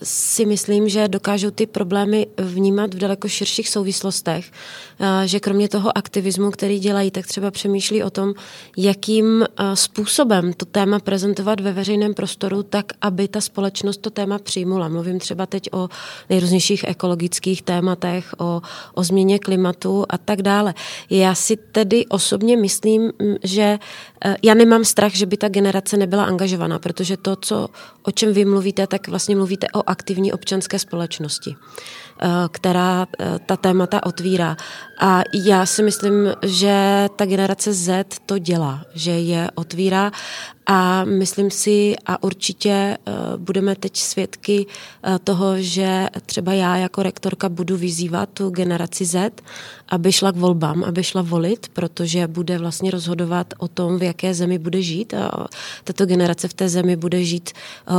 si myslím, že dokážou ty problémy vnímat v daleko širších souvislostech, eh, že kromě toho aktivismu, který dělají, tak třeba přemýšlí o tom, jakým eh, způsobem to téma prezentovat ve veřejném prostoru, tak aby ta společnost to téma přijmula. Mluvím třeba teď o nejrůznějších ekologických tématech, o, o změně klimatu a tak dále. Já si tedy osobně myslím, že já nemám strach, že by ta generace nebyla angažovaná, protože to, co, o čem vy mluvíte, tak vlastně mluvíte o aktivní občanské společnosti, eh, která eh, ta témata otvírá. A já si myslím, že ta generace Z to dělá, že je otvírá a myslím si, a určitě eh, budeme teď svědky toho, že třeba já jako rektorka budu vyzývat tu generaci Z, aby šla k volbám, aby šla volit, protože bude vlastně rozhodovat o tom, v jaké zemi bude žít. A tato generace v té zemi bude žít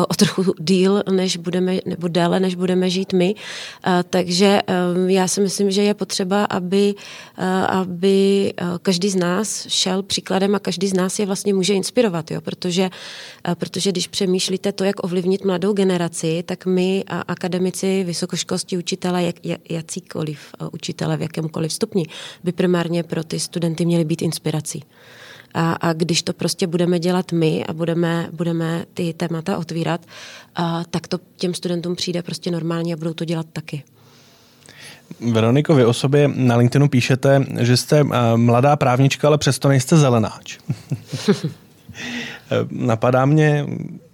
o trochu díl, než budeme, nebo déle, než budeme žít my. Takže já si myslím, že je potřeba, aby, aby každý z nás šel příkladem a každý z nás je vlastně může inspirovat, jo? Protože, protože když přemýšlíte to, jak ovlivnit mladou generaci, tak my a akademici, vysokoškolští učitele, jak, jakýkoliv učitele v jakémkoliv stupni, by primárně pro ty studenty měli být inspirací. A, a když to prostě budeme dělat my a budeme, budeme ty témata otvírat, a, tak to těm studentům přijde prostě normálně a budou to dělat taky. Veroniko, vy o sobě na LinkedInu píšete, že jste mladá právnička, ale přesto nejste zelenáč. Napadá mě,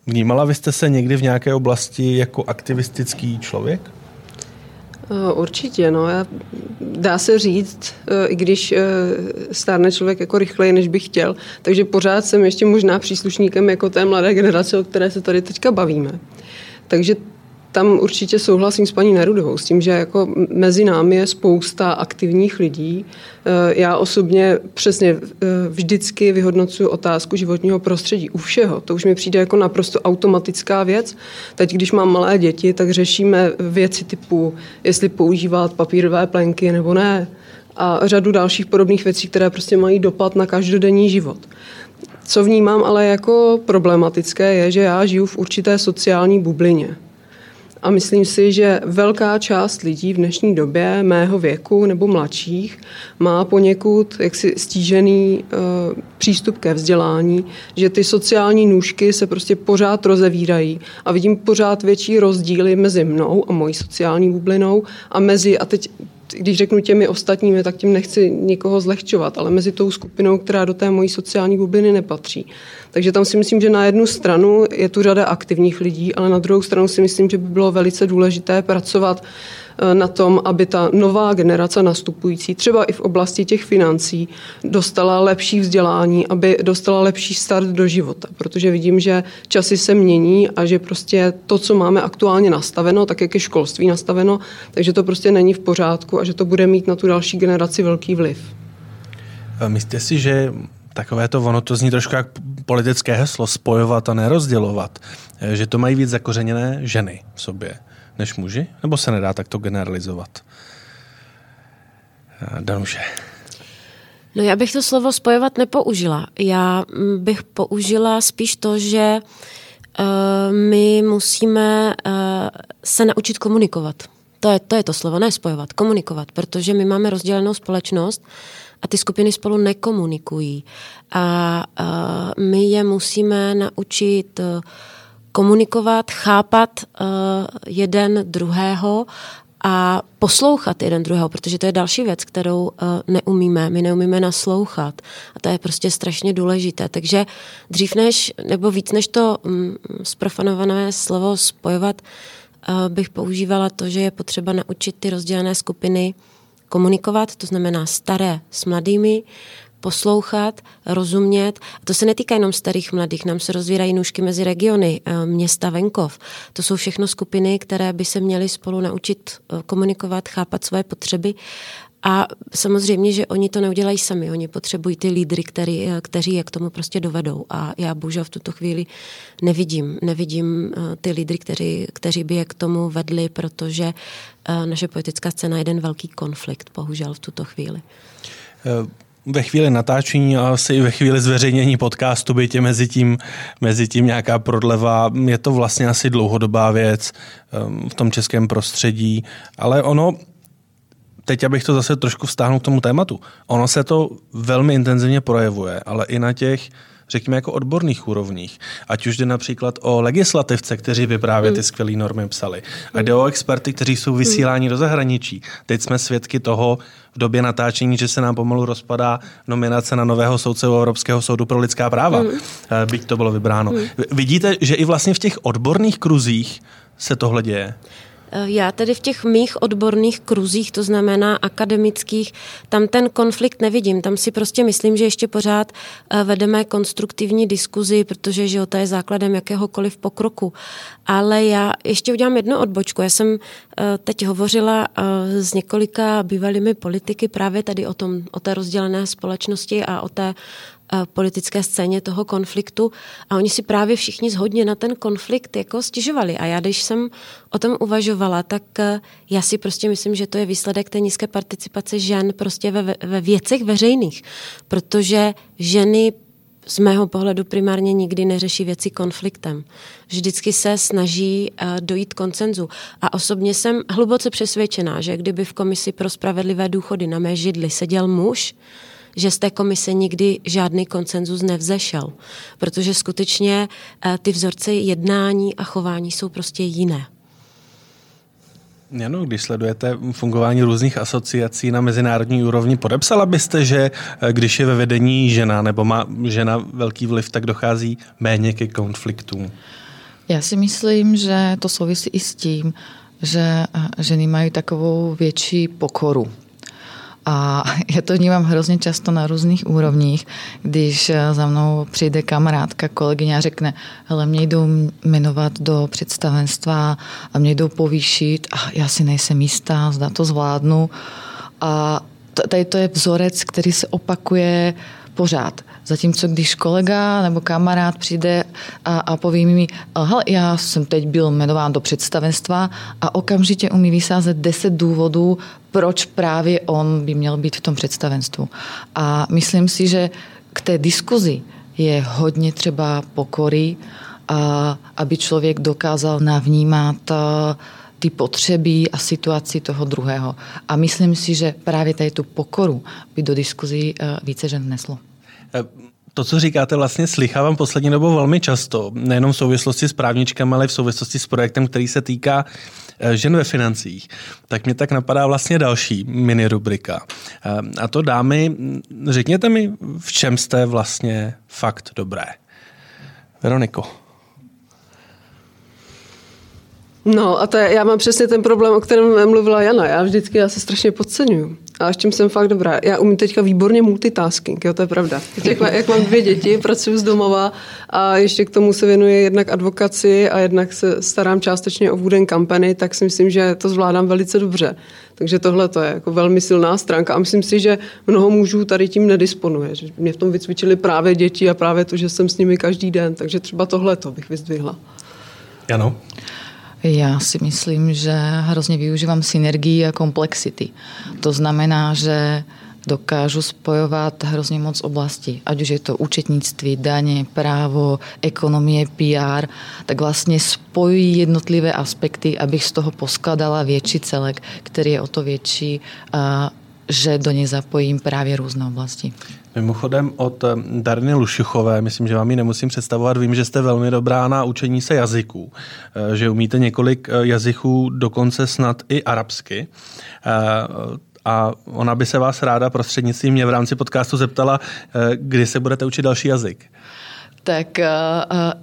vnímala vy jste se někdy v nějaké oblasti jako aktivistický člověk? Eh, určitě, no. Dá se říct, eh, i když eh, stárne člověk jako rychleji, než by chtěl, takže pořád jsem ještě možná příslušníkem jako té mladé generace, o které se tady teďka bavíme. Takže tam určitě souhlasím s paní Nerudovou, s tím, že jako mezi námi je spousta aktivních lidí. Eh, já osobně přesně eh, vždycky vyhodnocuji otázku životního prostředí u všeho. To už mi přijde jako naprosto automatická věc. Teď, když mám malé děti, tak řešíme věci typu, jestli používat papírové plenky nebo ne. A řadu dalších podobných věcí, které prostě mají dopad na každodenní život. Co vnímám ale jako problematické je, že já žiju v určité sociální bublině. A myslím si, že velká část lidí v dnešní době mého věku nebo mladších má poněkud jaksi stížený uh, přístup ke vzdělání, že ty sociální nůžky se prostě pořád rozevírají. A vidím pořád větší rozdíly mezi mnou a mojí sociální bublinou a mezi, a teď když řeknu těmi ostatními, tak tím nechci nikoho zlehčovat, ale mezi tou skupinou, která do té mojí sociální bubliny nepatří. Takže tam si myslím, že na jednu stranu je tu řada aktivních lidí, ale na druhou stranu si myslím, že by bylo velice důležité pracovat na tom, aby ta nová generace nastupující, třeba i v oblasti těch financí, dostala lepší vzdělání, aby dostala lepší start do života. Protože vidím, že časy se mění a že prostě to, co máme aktuálně nastaveno, tak jak je školství nastaveno, takže to prostě není v pořádku a že to bude mít na tu další generaci velký vliv. Myslíte si, že takové to, ono to zní trošku jak politické heslo, spojovat a nerozdělovat, eh, že to mají víc zakořeněné ženy v sobě než muži? Nebo se nedá takto generalizovat? Eh, Danuše. No já bych to slovo spojovat nepoužila. Já mm, bych použila spíš to, že uh, my musíme uh, se naučit komunikovat. To je, to je to slovo, ne spojovat, komunikovat, protože my máme rozdělenou společnost a ty skupiny spolu nekomunikují. A uh, my je musíme naučit uh, komunikovat, chápat uh, jeden druhého a poslouchat jeden druhého, protože to je další věc, kterou uh, neumíme. My neumíme naslouchat a to je prostě strašně důležité. Takže dřív než, nebo víc než to um, sprofanované slovo spojovat, uh, bych používala to, že je potřeba naučit ty rozdělené skupiny komunikovat, to znamená staré s mladými, poslouchat, rozumět. A to se netýká jenom starých mladých, nám se rozvírají nůžky mezi regiony, eh, města, venkov. To jsou všechno skupiny, které by se měly spolu naučit eh, komunikovat, chápat své potřeby a samozřejmě, že oni to neudělají sami, oni potřebují ty lídry, který, eh, kteří je k tomu prostě dovedou. A já bohužel v tuto chvíli nevidím, nevidím ty lídry, kteří, kteří by je k tomu vedli, protože naše politická scéna je jeden velký konflikt, bohužel v tuto chvíli ve chvíli natáčení a asi i ve chvíli zveřejnění podcastu by tě mezi tím, mezi tím nějaká prodleva. Je to vlastně asi dlouhodobá věc um, v tom českém prostředí, ale ono, teď abych to zase trošku vztáhnul k tomu tématu, ono se to velmi intenzivně projevuje, ale i na těch řekněme, jako odborných úrovních. Ať už jde například o legislativce, kteří by právě ty hmm. skvělé normy psali. A jde o experty, kteří jsou vysíláni do zahraničí. Teď jsme svědky toho v době natáčení, že se nám pomalu rozpadá nominace na nového soudce Evropského soudu pro lidská práva, mm. byť to bylo vybráno. Vidíte, že i vlastně v těch odborných kruzích se tohle děje? Eh, já tedy v těch mých odborných kruzích, to znamená akademických, tam ten konflikt nevidím. Tam si prostě myslím, že ještě pořád eh, vedeme konstruktivní diskuzi, protože že to je základem jakéhokoliv pokroku. Ale já ještě udělám jednu odbočku. Já jsem eh, teď hovořila s několika bývalými politiky právě tady o, tom, o té rozdělené společnosti a o té politické scéně toho konfliktu a oni si právě všichni zhodně na ten konflikt jako stěžovali. A já, když jsem o tom uvažovala, tak eh, já si prostě myslím, že to je výsledek té nízké participace žen prostě ve, ve věcech veřejných, protože ženy z mého pohledu primárně nikdy neřeší věci konfliktem. Vždycky se snaží uh, dojít koncenzu. A osobně jsem hluboce přesvědčená, že kdyby v Komisi pro spravedlivé důchody na mé židli seděl muž, že z té komise nikdy žádný koncenzus nevzešel, protože skutečně eh, ty vzorce jednání a chování jsou prostě jiné. Ano, když sledujete fungování různých asociací na mezinárodní úrovni, podepsala byste, že eh, když je ve vedení žena nebo má žena velký vliv, tak dochází méně ke konfliktům? Já si myslím, že to souvisí i s tím, že eh, ženy mají takovou větší pokoru A já to vnímám hrozně často na různých úrovních, když za mnou přijde kamarádka, kolegyně a řekne, hele, mě jdou jmenovat do představenstva a mě jdou povýšit a já si nejsem jistá, zda to zvládnu. A tady to je vzorec, který se opakuje pořád. Zatímco když kolega nebo kamarád přijde a, a poví mi, hele, já jsem teď byl jmenován do představenstva a okamžitě umí vysázet 10 důvodů, proč právě on by měl být v tom představenstvu. A myslím si, že k té diskuzi je hodně třeba pokory, a aby člověk dokázal navnímat ty potřeby a situaci toho druhého. A myslím si, že právě tady tu pokoru by do diskuzí eh, více žen vneslo. Eh, to, co říkáte, vlastně slychávám poslední dobou velmi často, nejenom v souvislosti s právničkami, ale v souvislosti s projektem, který se týká eh, žen ve financích. Tak mě tak napadá vlastně další mini rubrika. A to dámy, řekněte mi, v čem jste vlastně fakt dobré. Veroniko. No a to je, já mám přesně ten problém, o kterém mluvila Jana. Já vždycky já se strašně podceňuju. A s čím jsem fakt dobrá. Já umím teďka výborně multitasking, jo, to je pravda. Teď, jak mám dvě děti, pracuji z domova a ještě k tomu se věnuje jednak advokaci a jednak se starám částečně o Wooden Company, tak si myslím, že to zvládám velice dobře. Takže tohle to je jako velmi silná stránka a myslím si, že mnoho mužů tady tím nedisponuje. Že mě v tom vycvičili právě děti a právě to, že jsem s nimi každý den. Takže třeba tohle to bych vyzdvihla. Ano. Já si myslím, že hrozně využívám synergii a komplexity. To znamená, že dokážu spojovat hrozně moc oblastí. Ať už je to účetnictví, daně, právo, ekonomie, PR, tak vlastně spojují jednotlivé aspekty, abych z toho poskladala větší celek, který je o to větší, že do něj zapojím právě různé oblasti. Mimochodem od eh, Darny Lušuchové, myslím, že vám ji nemusím představovat, vím, že jste velmi dobrá na učení se jazyků, eh, že umíte několik eh, jazyků, dokonce snad i arabsky. A ona by se vás ráda prostřednictvím mě v rámci podcastu zeptala, kdy se budete učit další jazyk tak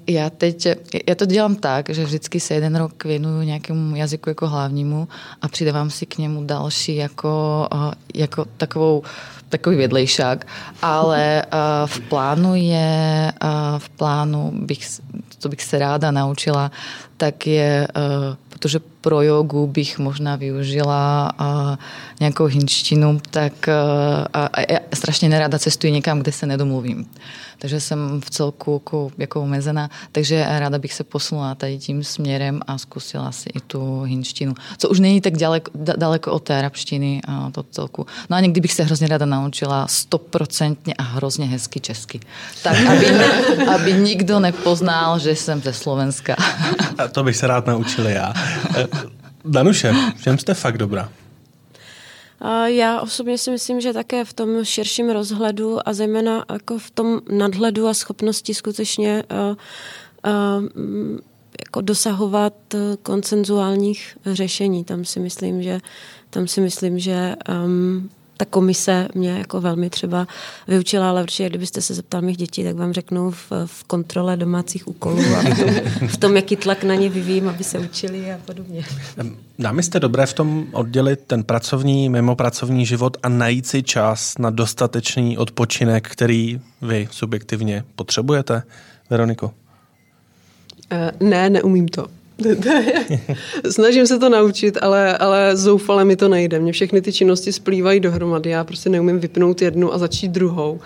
já teď, já to dělám tak, že vždycky se jeden rok věnuju nějakému jazyku jako hlavnímu a přidávám si k němu další jako, jako takovou takový vedlejšák, ale uh, v plánu je, uh, v plánu bych, co bych se ráda naučila, tak je, uh, protože pro jogu bych možná využila nějakou hinštinu, tak uh, a já strašně nerada cestuji někam, kde se nedomluvím takže jsem v celku jako, jako omezená, takže ráda bych se posunula tady tím směrem a zkusila si i tu hinštinu, co už není tak daleko, daleko od té arabštiny a to celku. No a někdy bych se hrozně ráda naučila stoprocentně a hrozně hezky česky. Tak, aby, aby nikdo nepoznal, že jsem ze Slovenska. A to bych se rád naučil já. Eh, Danuše, v čem jste fakt dobrá? Já osobně si myslím, že také v tom širším rozhledu a zejména jako v tom nadhledu a schopnosti skutečně uh, uh, jako dosahovat koncenzuálních řešení. Tam si myslím, že tam si myslím, že um, ta komise mě jako velmi třeba vyučila, ale určitě, kdybyste se zeptal mých dětí, tak vám řeknu v, v kontrole domácích úkolů a v tom, v tom, jaký tlak na ně vyvím, aby se učili a podobně. Dámy jste dobré v tom oddělit ten pracovní, mimo pracovní život a najít si čas na dostatečný odpočinek, který vy subjektivně potřebujete, Veroniko? Eh, ne, neumím to. Snažím se to naučit, ale, ale zoufale mi to nejde. Mně všechny ty činnosti splývají dohromady. Já prostě neumím vypnout jednu a začít druhou.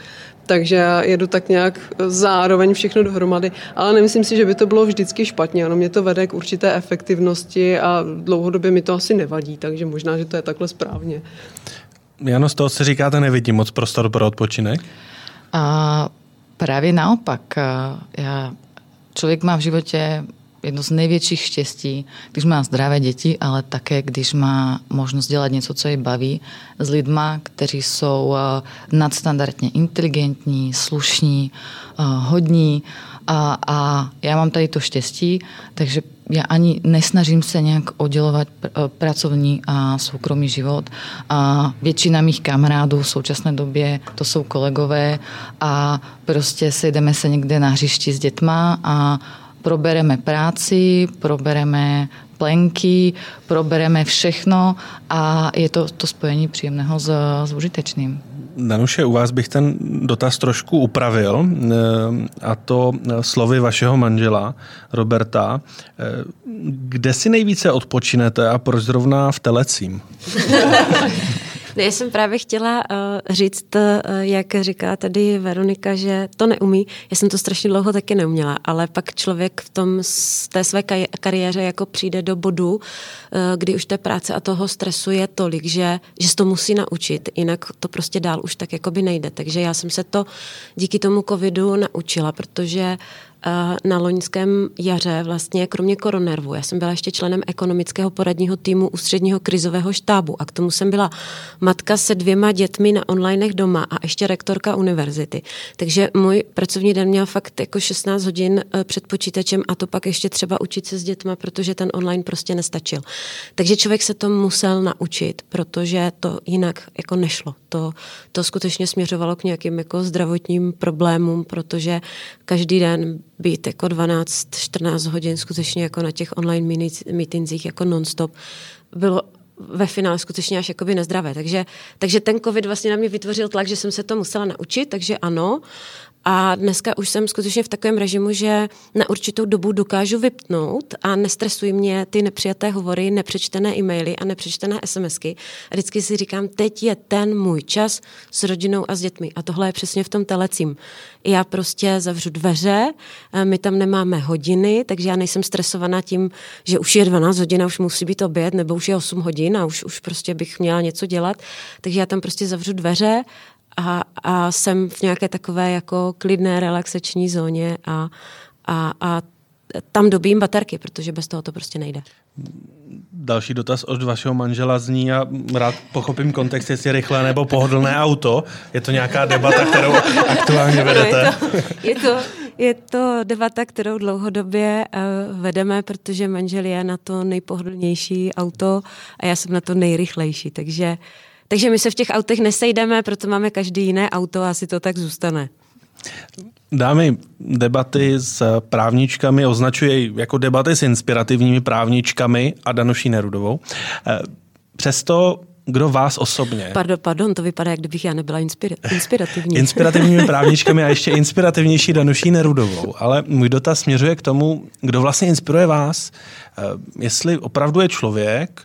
Takže já jedu tak nějak zároveň všechno dohromady, ale nemyslím si, že by to bylo vždycky špatně. Ono mě to vede k určité efektivnosti a dlouhodobě mi to asi nevadí, takže možná, že to je takhle správně. Jano, z toho se říkáte, nevidím moc prostor pro odpočinek? A právě naopak. Já, člověk má v životě jedno z největších štěstí, když má zdravé děti, ale také když má možnost dělat něco, co je baví s lidma, kteří jsou eh, nadstandardně inteligentní, slušní, eh, hodní a, a já mám tady to štěstí, takže já ani nesnažím se nějak oddělovat eh, pracovní a soukromý život. A většina mých kamarádů v současné době to jsou kolegové a prostě sejdeme se někde na hřišti s dětma a probereme práci, probereme plenky, probereme všechno a je to to spojení příjemného s, s užitečným. Danuše, u vás bych ten dotaz trošku upravil, eh, a to slovy vašeho manžela Roberta. Eh, kde si nejvíce odpočinete a proč zrovna v Telecím? Ne, já jsem právě chtěla uh, říct, uh, jak říká tady Veronika, že to neumí. Já jsem to strašně dlouho taky neuměla, ale pak člověk v tom z té své kariéře jako přijde do bodu, uh, kdy už té práce a toho stresu je tolik, že, že se to musí naučit, jinak to prostě dál už tak jako by nejde. Takže já jsem se to díky tomu covidu naučila, protože na loňském jaře vlastně kromě koronervu. Já jsem byla ještě členem ekonomického poradního týmu ústředního krizového štábu a k tomu jsem byla matka se dvěma dětmi na onlinech doma a ještě rektorka univerzity. Takže můj pracovní den měl fakt jako 16 hodin eh, před počítačem a to pak ještě třeba učit se s dětma, protože ten online prostě nestačil. Takže člověk se to musel naučit, protože to jinak jako nešlo. To, to skutečně směřovalo k nějakým jako zdravotním problémům, protože každý den být jako 12-14 hodin skutečně jako na těch online meetingsích jako non-stop bylo ve finále skutečně až jakoby nezdravé. Takže, takže ten covid vlastně na mě vytvořil tlak, že jsem se to musela naučit, takže ano. A dneska už jsem skutečně v takovém režimu, že na určitou dobu dokážu vypnout a nestresují mě ty nepřijaté hovory, nepřečtené e-maily a nepřečtené SMSky. A vždycky si říkám, teď je ten můj čas s rodinou a s dětmi. A tohle je přesně v tom telecím. Já prostě zavřu dveře, my tam nemáme hodiny, takže já nejsem stresovaná tím, že už je 12 hodin a už musí být oběd, nebo už je 8 hodin a už, už prostě bych měla něco dělat. Takže já tam prostě zavřu dveře a, a jsem v nějaké takové jako klidné relaxační zóně a, a, a tam dobím baterky, protože bez toho to prostě nejde. Další dotaz od vašeho manžela zní a rád pochopím kontext, jestli rychlé nebo pohodlné auto. Je to nějaká debata, kterou aktuálně vedete? No je, to, je, to, je to debata, kterou dlouhodobě uh, vedeme, protože manžel je na to nejpohodlnější auto a já jsem na to nejrychlejší, takže uh, takže my se v těch autech nesejdeme, proto máme každý jiné auto a asi to tak zůstane. Dámy, debaty s právničkami označuje jako debaty s inspirativními právničkami a Danuší Nerudovou. Eh, přesto kdo vás osobně? Pardon, pardon, to vypadá, jak kdybych já nebyla inspira- inspirativní. Inspirativními právničkami a ještě inspirativnější Danuší Nerudovou. Ale můj dotaz směřuje k tomu, kdo vlastně inspiruje vás. Eh, jestli opravdu je člověk,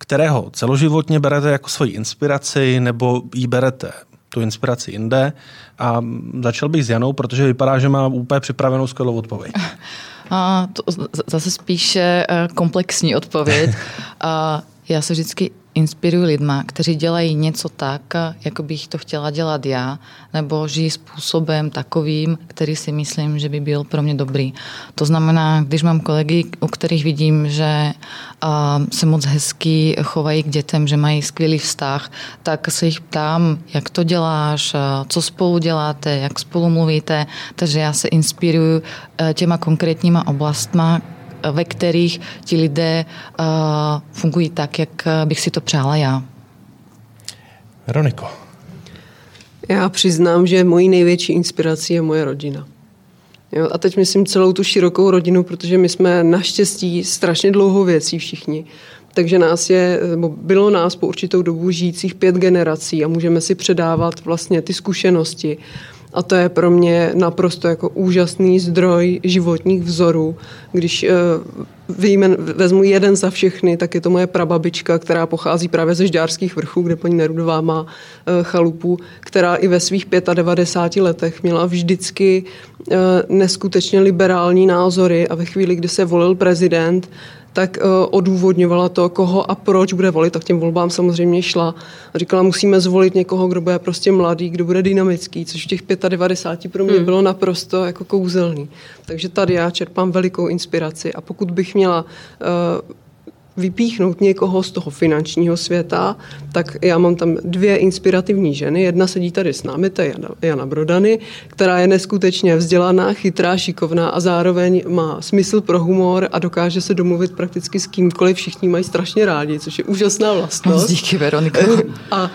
kterého celoživotně berete jako svoji inspiraci nebo jí berete tu inspiraci jinde. A začal bych s Janou, protože vypadá, že má úplně připravenou skvělou odpověď. A to zase spíše eh, komplexní odpověď. A já se vždycky inspiruji lidma, kteří dělají něco tak, jako bych to chtěla dělat já, nebo žijí způsobem takovým, který si myslím, že by byl pro mě dobrý. To znamená, když mám kolegy, u kterých vidím, že se moc hezky chovají k dětem, že mají skvělý vztah, tak se jich ptám, jak to děláš, co spolu děláte, jak spolu mluvíte, takže já se inspiruju těma konkrétníma oblastma, ve kterých ti lidé uh, fungují tak, jak bych si to přála já. Veroniko. Já přiznám, že mojí největší inspirací je moje rodina. Jo, a teď myslím celou tu širokou rodinu, protože my jsme naštěstí strašně dlouhou věcí všichni. Takže nás je, bylo nás po určitou dobu žijících pět generací a můžeme si předávat vlastně ty zkušenosti. A to je pro mě naprosto jako úžasný zdroj životních vzorů. Když uh, vyjmen, vezmu jeden za všechny, tak je to moje prababička, která pochází právě ze Žďárských vrchů, kde paní Nerudová má uh, chalupu, která i ve svých 95 letech měla vždycky uh, neskutečně liberální názory a ve chvíli, kdy se volil prezident, tak uh, odůvodňovala to, koho a proč bude volit. A k těm volbám samozřejmě šla. A říkala, musíme zvolit někoho, kdo bude prostě mladý, kdo bude dynamický, což v těch 95 pro mě hmm. bylo naprosto jako kouzelný. Takže tady já čerpám velikou inspiraci a pokud bych měla uh, vypíchnout někoho z toho finančního světa, tak já mám tam dvě inspirativní ženy. Jedna sedí tady s námi, to je Jana, Jana Brodany, která je neskutečně vzdělaná, chytrá, šikovná a zároveň má smysl pro humor a dokáže se domluvit prakticky s kýmkoliv. Všichni mají strašně rádi, což je úžasná vlastnost. Díky, Veronika. A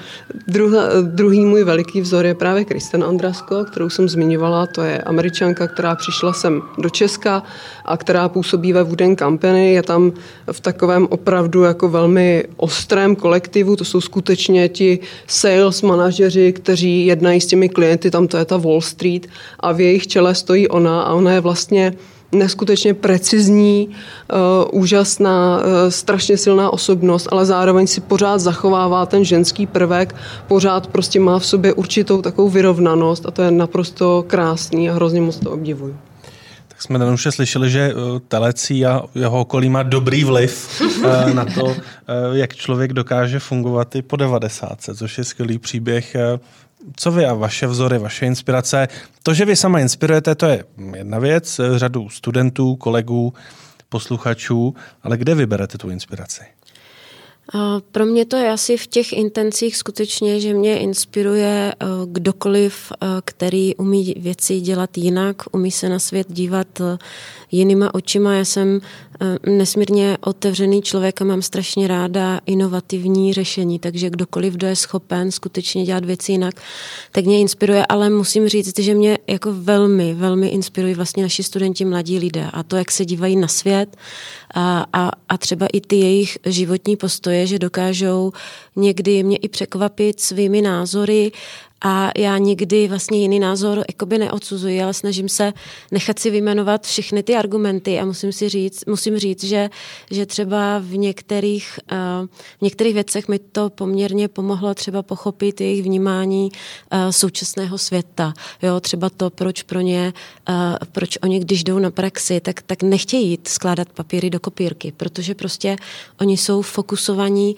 druhá, druhý můj veliký vzor je právě Kristen Andrasko, kterou jsem zmiňovala. To je američanka, která přišla sem do Česka a která působí ve Wooden Company. Je tam v takovém opravdu jako velmi ostrém kolektivu, to jsou skutečně ti sales manažeři, kteří jednají s těmi klienty, tam to je ta Wall Street a v jejich čele stojí ona a ona je vlastně neskutečně precizní, uh, úžasná, uh, strašně silná osobnost, ale zároveň si pořád zachovává ten ženský prvek, pořád prostě má v sobě určitou takovou vyrovnanost a to je naprosto krásný a hrozně moc to obdivuju. Tak jsme už slyšeli, že eh, Telecí a jeho okolí má dobrý vliv eh, na to, eh, jak člověk dokáže fungovat i po 90, což je skvělý příběh. Co vy a vaše vzory, vaše inspirace? To, že vy sama inspirujete, to je jedna věc, řadu studentů, kolegů, posluchačů, ale kde vyberete tu inspiraci? Pro mě to je asi v těch intencích skutečně, že mě inspiruje eh, kdokoliv, eh, který umí věci dělat jinak, umí se na svět dívat eh, jinýma očima. Já jsem nesmírně otevřený člověk a mám strašně ráda inovativní řešení, takže kdokoliv, kdo je schopen skutečně dělat věci jinak, tak mě inspiruje, ale musím říct, že mě jako velmi, velmi inspirují vlastně naši studenti, mladí lidé. A to, jak se dívají na svět a, a, a třeba i ty jejich životní postoje, že dokážou někdy mě i překvapit svými názory a já nikdy vlastně jiný názor jakoby neodsuzuji, ale snažím se nechat si vyjmenovat všechny ty argumenty a musím si říct, musím říct, že, že třeba v některých, uh, v některých věcech mi to poměrně pomohlo třeba pochopit jejich vnímání uh, současného světa. Jo, třeba to, proč pro ně, uh, proč oni, když jdou na praxi, tak, tak nechtějí jít skládat papíry do kopírky, protože prostě oni jsou fokusovaní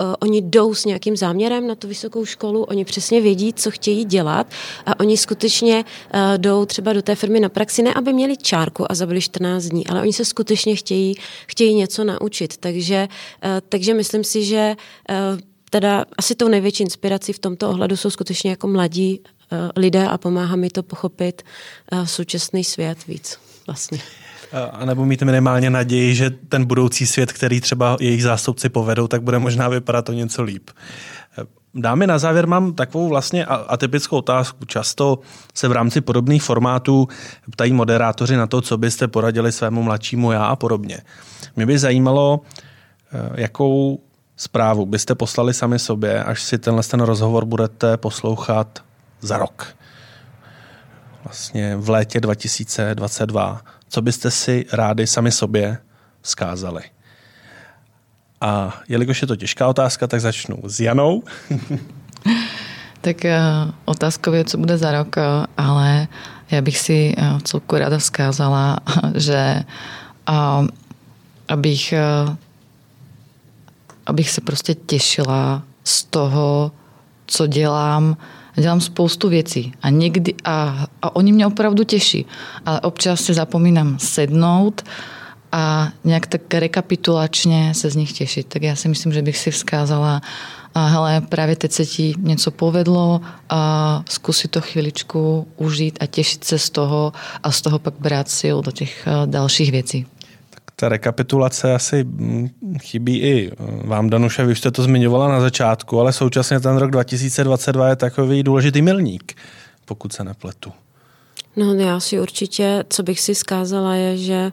uh, oni jdou s nějakým záměrem na tu vysokou školu, oni přesně vědí, co chtějí dělat a oni skutečně uh, jdou třeba do té firmy na praxi, ne aby měli čárku a zabili 14 dní, ale oni se skutečně chtějí, chtějí něco naučit. Takže, uh, takže myslím si, že uh, teda asi tou největší inspirací v tomto ohledu jsou skutečně jako mladí lidé a pomáhá mi to pochopit současný svět víc vlastně. A nebo mít minimálně naději, že ten budoucí svět, který třeba jejich zástupci povedou, tak bude možná vypadat o něco líp. Dámy, na závěr mám takovou vlastně atypickou otázku. Často se v rámci podobných formátů ptají moderátoři na to, co byste poradili svému mladšímu já a podobně. Mě by zajímalo, eh, jakou zprávu byste poslali sami sobě, až si tenhle ten rozhovor budete poslouchat za rok. Vlastně v létě 2022 co byste si rádi sami sobě zkázali. A jelikož je to těžká otázka, tak začnu s Janou. tak uh, otázkou je, co bude za rok, eh, ale já bych si uh, celku ráda vzkázala, že abych, abych se prostě těšila z toho, co dělám, dělám spoustu věcí a někdy, a, a oni mě opravdu těší, ale občas si zapomínám sednout a nějak tak rekapitulačně se z nich těšit. Tak já si myslím, že bych si vzkázala, a hele, právě teď se ti něco povedlo a zkusit to chviličku užít a těšit se z toho a z toho pak brát sil do těch dalších věcí ta rekapitulace asi mm, chybí i vám, Danuše, vy jste to zmiňovala na začátku, ale současně ten rok 2022 je takový důležitý milník, pokud se nepletu. No já si určitě, co bych si skázala, je, že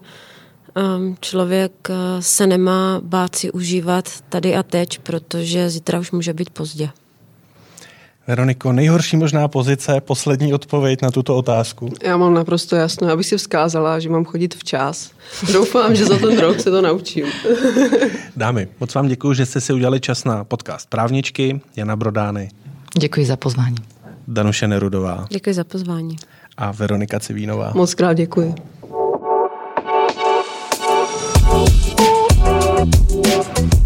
um, člověk uh, se nemá bát si užívat tady a teď, protože zítra už může být pozdě. Veroniko, nejhorší možná pozice, poslední odpověď na tuto otázku. Já mám naprosto jasno, aby si vzkázala, že mám chodit včas. Doufám, že za ten rok se to naučím. Dámy, moc vám děkuji, že jste si udělali čas na podcast Právničky Jana Brodány. Děkuji za pozvání. Danuše Nerudová. Děkuji za pozvání. A Veronika Civínová. Moc krát děkuji. Thank you